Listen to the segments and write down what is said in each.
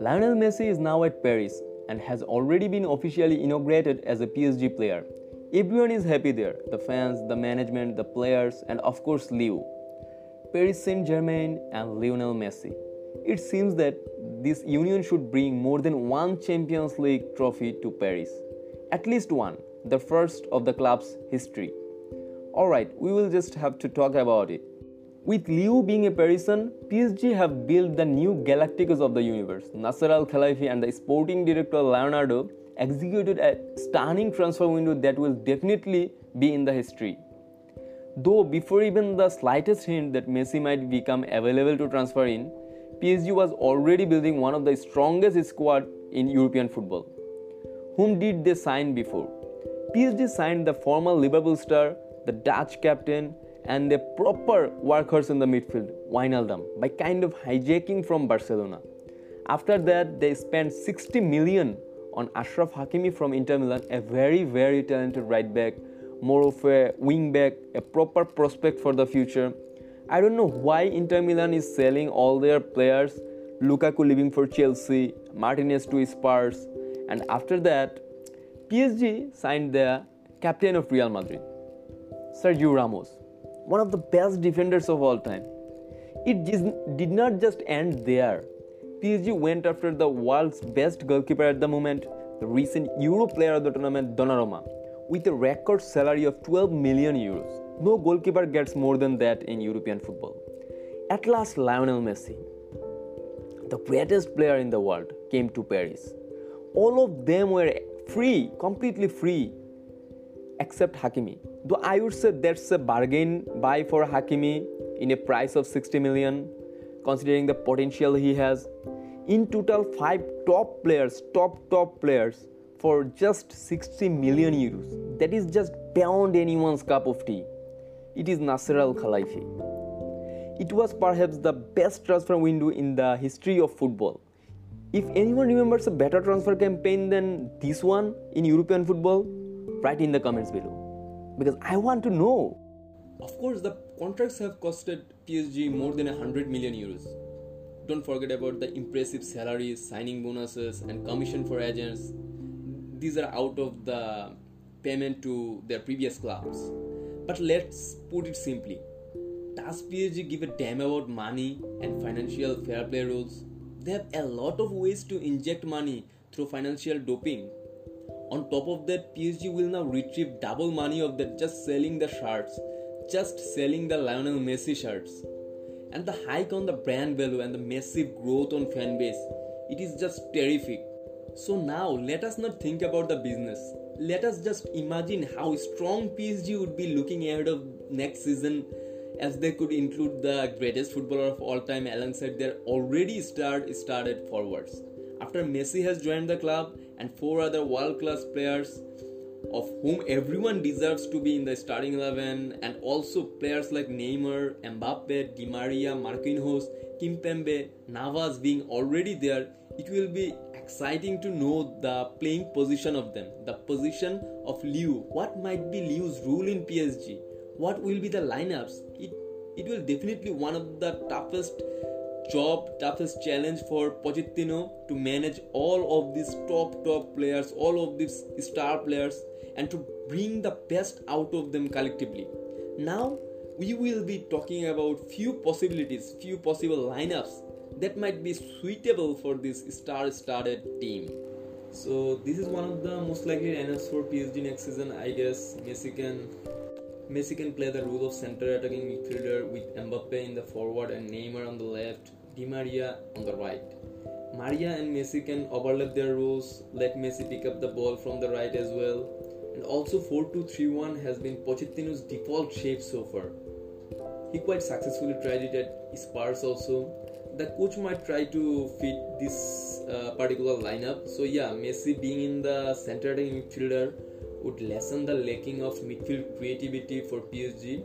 Lionel Messi is now at Paris and has already been officially inaugurated as a PSG player. Everyone is happy there the fans, the management, the players, and of course, Leo. Paris Saint Germain and Lionel Messi. It seems that this union should bring more than one Champions League trophy to Paris. At least one, the first of the club's history. Alright, we will just have to talk about it. With Leo being a Parisian, PSG have built the new Galacticos of the universe. Nasser Al Khelaifi and the sporting director Leonardo executed a stunning transfer window that will definitely be in the history. Though before even the slightest hint that Messi might become available to transfer in, PSG was already building one of the strongest squad in European football. Whom did they sign before? PSG signed the former Liverpool star, the Dutch captain, and a proper workhorse in the midfield, Wijnaldum, by kind of hijacking from Barcelona. After that, they spent 60 million on Achraf Hakimi from Inter Milan, a very, very talented right back, more of a wing back, a proper prospect for the future. I don't know why Inter Milan is selling all their players, Lukaku leaving for Chelsea, Martinez to Spurs, and after that, PSG signed the captain of Real Madrid, Sergio Ramos, one of the best defenders of all time. It did not just end there. PSG went after the world's best goalkeeper at the moment, the recent Euro player of the tournament, Donnarumma, with a record salary of 12 million euros. No goalkeeper gets more than that in European football. At last, Lionel Messi, the greatest player in the world, came to Paris. All of them were free, completely free, except Hakimi. Though I would say that's a bargain buy for Hakimi in a price of 60 million, considering the potential he has. In total, five top players, top top players, for just 60 million euros. That is just beyond anyone's cup of tea. It is Nasser Al Khelaifi. It was perhaps the best transfer window in the history of football. If anyone remembers a better transfer campaign than this one in European football, write in the comments below. Because I want to know. Of course, the contracts have costed PSG more than 100 million euros. Don't forget about the impressive salaries, signing bonuses, and commission for agents. These are out of the payment to their previous clubs. But let's put it simply Does PSG give a damn about money and financial fair play rules? They have a lot of ways to inject money through financial doping. On top of that, PSG will now retrieve double money of that just selling the shirts, just selling the Lionel Messi shirts. And the hike on the brand value and the massive growth on fan base, it is just terrific. So now let us not think about the business. Let us just imagine how strong PSG would be looking ahead of next season as they could include the greatest footballer of all time alongside their already starred started forwards. After Messi has joined the club and four other world class players, of whom everyone deserves to be in the starting 11, and also players like Neymar, Mbappe, Di Maria, Marquinhos, Kimpembe, Navas being already there, it will be exciting to know the playing position of them, the position of Leo. What might be Leo's role in PSG? What will be the lineups? It it will definitely one of the toughest job, toughest challenge for Pochettino to manage all of these top top players, all of these star players, and to bring the best out of them collectively. Now we will be talking about few possibilities, few possible lineups that might be suitable for this star-studded team. So this is one of the most likely lineups for PSG next season. I guess Messi can Messi can play the role of center attacking midfielder with Mbappe in the forward and Neymar on the left, Di Maria on the right. Maria and Messi can overlap their roles, let Messi pick up the ball from the right as well. And also 4-2-3-1 has been Pochettino's default shape so far. He quite successfully tried it at Spurs also. The coach might try to fit this uh, particular lineup. So yeah, Messi being in the center attacking midfielder would lessen the lacking of midfield creativity for PSG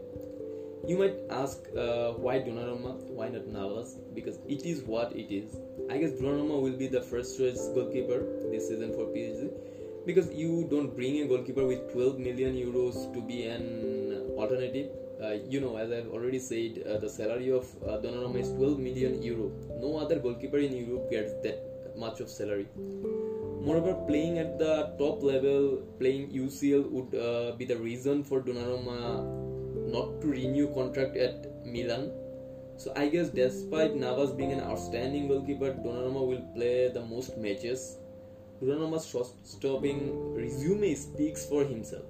you might ask uh, why Donnarumma, why not Navas? Because it is what it is. I guess Donnarumma will be the first choice goalkeeper this season for PSG because you don't bring a goalkeeper with 12 million euros to be an alternative. Uh, you know, as I've already said, uh, the salary of uh, Donnarumma is 12 million euro. No other goalkeeper in Europe gets that much of salary. Moreover, playing at the top level, playing UCL would uh, be the reason for Donnarumma not to renew contract at Milan. So I guess despite Navas being an outstanding goalkeeper, Donnarumma will play the most matches. Donnarumma's shot-stopping resume speaks for himself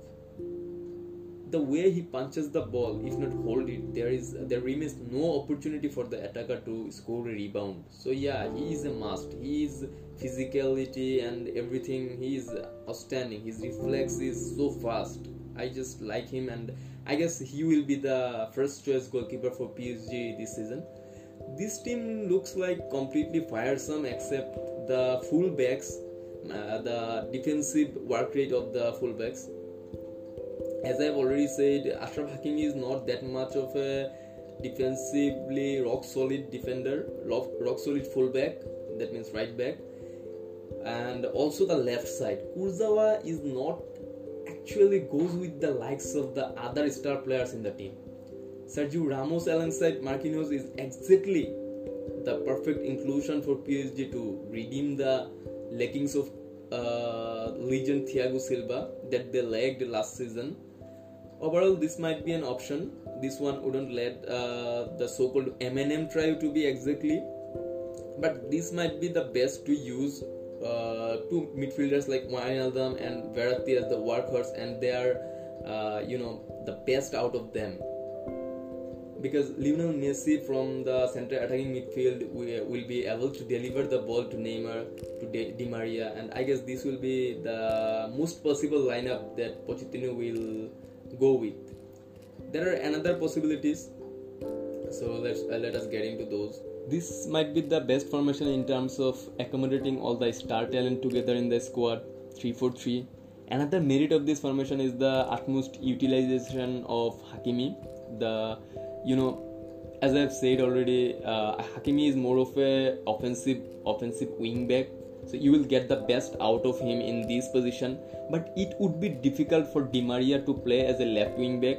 the way he punches the ball, if not hold it, there is there remains no opportunity for the attacker to score a rebound. So yeah, he is a must. He is physicality and everything. He is outstanding. His reflex is so fast. I just like him, and I guess he will be the first choice goalkeeper for PSG this season. This team looks like completely firesome except the fullbacks, uh, the defensive work rate of the fullbacks as I've already said, Achraf Hakimi is not that much of a defensively rock solid defender, rock solid fullback, that means right back, and also the left side. Kurzawa is not actually goes with the likes of the other star players in the team. Sergio Ramos alongside Marquinhos is exactly the perfect inclusion for PSG to redeem the lackings of uh, legend Thiago Silva that they lacked last season overall this might be an option this one wouldn't let uh, the so-called MNM try to be exactly but this might be the best to use uh, two midfielders like Wijnaldum and Verratti as the workhorse and they are uh, you know the best out of them. Because Lionel Messi from the center attacking midfield will be able to deliver the ball to Neymar, to Di Maria, and I guess this will be the most possible lineup that Pochettino will go with. There are another possibilities so let's uh, let us get into those this might be the best formation in terms of accommodating all the star talent together in the squad 3-4-3 another merit of this formation is the utmost utilization of hakimi. The you know as i've said already uh, hakimi is more of a offensive offensive wing back. So you will get the best out of him in this position. But it would be difficult for Di Maria to play as a left wing back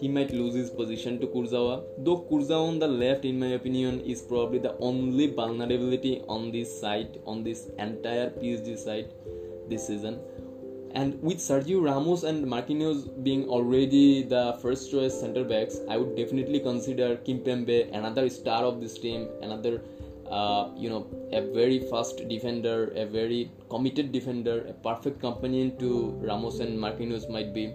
he might lose his position to Kurzawa. Though Kurzawa on the left in my opinion is probably the only vulnerability on this side on this entire PSG side this season. And with Sergio Ramos and Marquinhos being already the first choice center backs, I would definitely consider Kimpembe another star of this team, another uh, you know a very fast defender, a very committed defender, a perfect companion to Ramos and Marquinhos might be,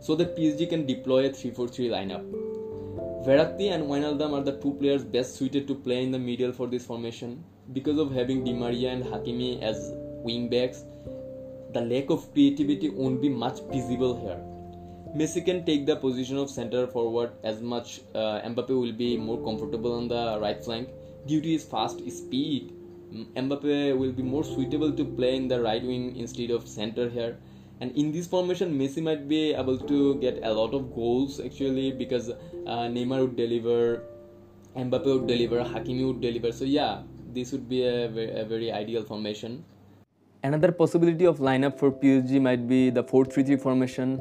so that PSG can deploy a 3-4-3 lineup. Verratti and Wijnaldum are the two players best suited to play in the middle for this formation because of having Di Maria and Hakimi as wing backs. The lack of creativity won't be much visible here. Messi can take the position of center forward as much. Uh, Mbappe will be more comfortable on the right flank due to his fast speed, Mbappe will be more suitable to play in the right wing instead of center here. And in this formation, Messi might be able to get a lot of goals actually because uh, Neymar would deliver, Mbappe would deliver, Hakimi would deliver. So yeah, this would be a very, a very ideal formation. Another possibility of lineup for PSG might be the 4-3-3 formation.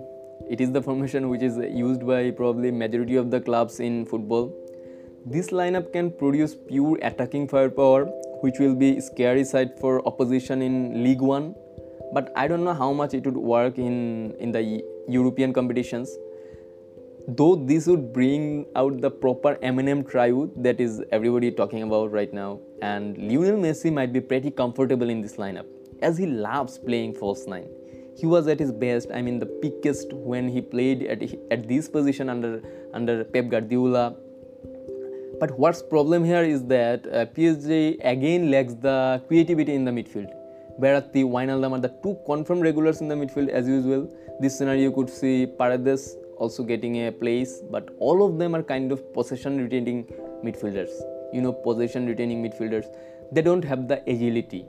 It is the formation which is used by probably majority of the clubs in football this lineup can produce pure attacking firepower, which will be scary side for opposition in League One. But I don't know how much it would work in, in the European competitions. Though this would bring out the proper MNM trio that is everybody talking about right now, and Lionel Messi might be pretty comfortable in this lineup, as he loves playing false nine. He was at his best, I mean the peakest when he played at, at this position under under Pep Guardiola but what's problem here is that uh, PSG again lacks the creativity in the midfield. Verratti, Wijnaldum are the two confirmed regulars in the midfield as usual. This scenario you could see Paredes also getting a place, but all of them are kind of possession retaining midfielders. You know, possession retaining midfielders. They don't have the agility,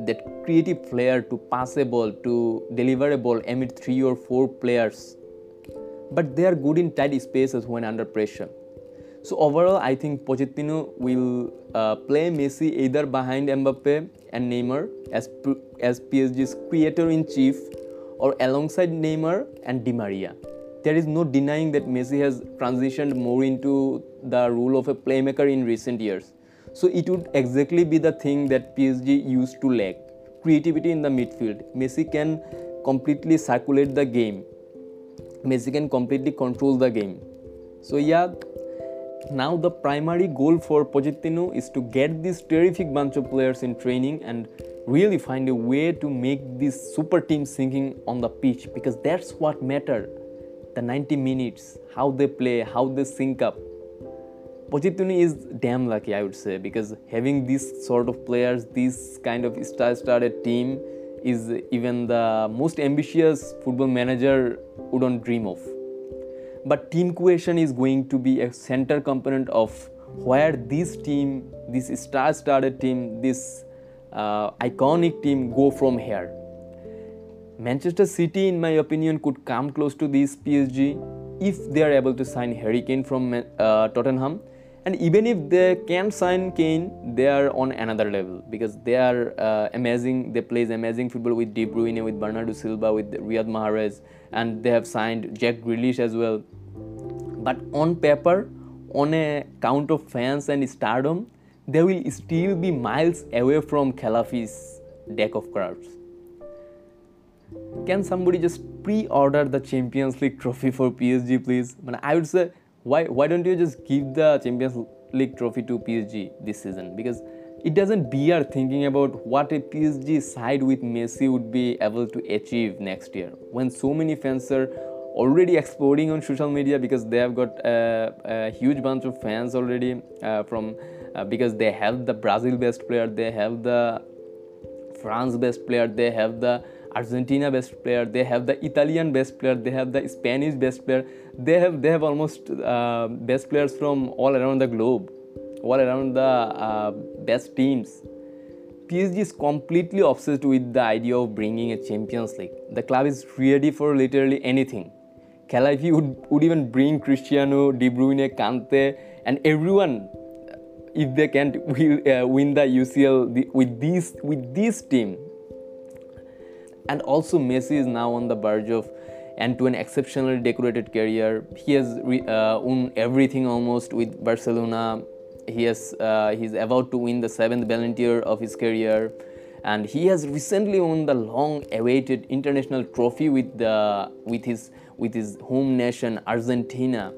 that creative flair to pass a ball, to deliver a ball amid three or four players. But they are good in tight spaces when under pressure. So overall, I think Pochettino will uh, play Messi either behind Mbappe and Neymar as as PSG's creator in chief, or alongside Neymar and Di Maria. there is no denying that Messi has transitioned more into the role of a playmaker in recent years. So it would exactly be the thing that PSG used to lack creativity in the midfield. Messi can completely circulate the game. Messi can completely control the game. So yeah, now the primary goal for Pochettino is to get this terrific bunch of players in training and really find a way to make this super team singing on the pitch because that's what matter. The 90 minutes how they play how they sync up. Pochettino is damn lucky I would say because having this sort of players this kind of star-studded team is even the most ambitious football manager wouldn't dream of but team cohesion is going to be a center component of where this team this star-studded team this uh, iconic team go from here. Manchester City, in my opinion, could come close to this PSG if they are able to sign Harry Kane from uh, Tottenham. And even if they can sign Kane, they are on another level because they are uh, amazing. They play amazing football with De Bruyne, with Bernardo Silva, with Riyad Mahrez, and they have signed Jack Grealish as well. But on paper, on a count of fans and stardom, they will still be miles away from Khelaifi's deck of cards. Can somebody just pre-order the Champions League trophy for PSG, please? I would say, why why don't you just give the Champions League trophy to PSG this season? Because it doesn't bear thinking about what a PSG side with Messi would be able to achieve next year when so many fans are already exploding on social media because they have got a, a huge bunch of fans already uh, from uh, because they have the Brazil best player, they have the France best player, they have the Argentina best player, they have the Italian best player, they have the Spanish best player. They have they have almost uh, best players from all around the globe, all around the uh, best teams. PSG is completely obsessed with the idea of bringing a Champions League. The club is ready for literally anything. Khelaifi would, would even bring Cristiano, De Bruyne, Kante, and everyone if they can't uh, win the UCL with this with this team. And also Messi is now on the verge of and to an exceptionally decorated career. He has uh, won everything almost with Barcelona. He has uh, he's about to win the seventh Ballon d'Or of his career, and he has recently won the long-awaited international trophy with the with his with his home nation Argentina,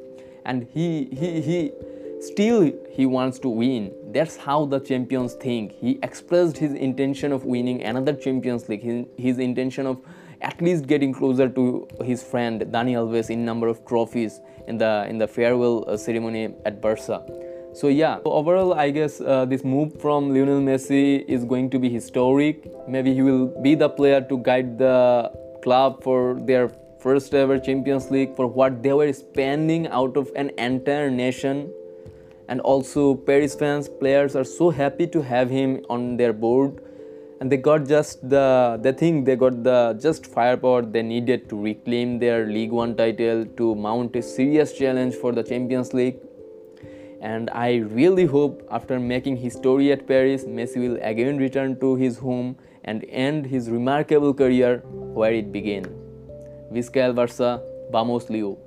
and he he he Still, he wants to win. That's how the champions think. He expressed his intention of winning another Champions League, his, his intention of at least getting closer to his friend Dani Alves in number of trophies in the in the farewell uh, ceremony at Barca. So yeah, so overall I guess uh, this move from Lionel Messi is going to be historic. Maybe he will be the player to guide the club for their first ever Champions League for what they were spending out of an entire nation. And also Paris fans players are so happy to have him on their board. And they got just the they think they got the just firepower they needed to reclaim their League 1 title to mount a serious challenge for the Champions League and I really hope after making history at Paris Messi will again return to his home and end his remarkable career where it began. Visca el Barça, vamos Leo.